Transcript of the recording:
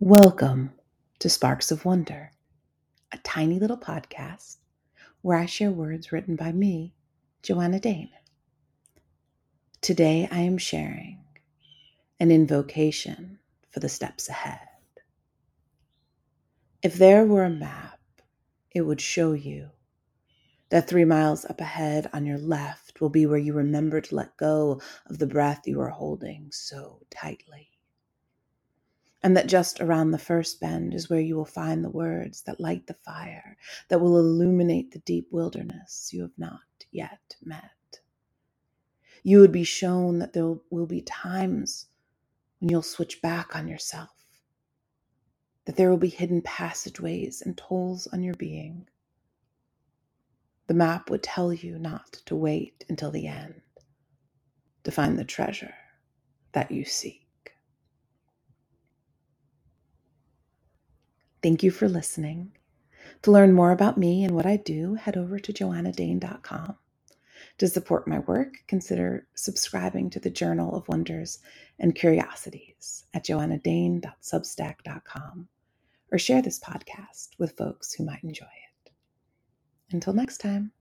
Welcome to Sparks of Wonder, a tiny little podcast where I share words written by me, Jo Anna Dane. Today I am sharing an invocation for the steps ahead. If there were a map, it would show you that three miles up ahead on your left will be where you remember to let go of the breath you are holding so tightly and that just around the first bend is where you will find the words that light the fire, that will illuminate the deep wilderness you have not yet met. You would be shown that there will be times when you'll switch back on yourself, that there will be hidden passageways and tolls on your being. The map would tell you not to wait until the end to find the treasure that you seek. Thank you for listening. To learn more about me and what I do, head over to joannadane.com. To support my work, consider subscribing to the Journal of Wonders and Curiosities at joannadane.substack.com or share this podcast with folks who might enjoy it. Until next time.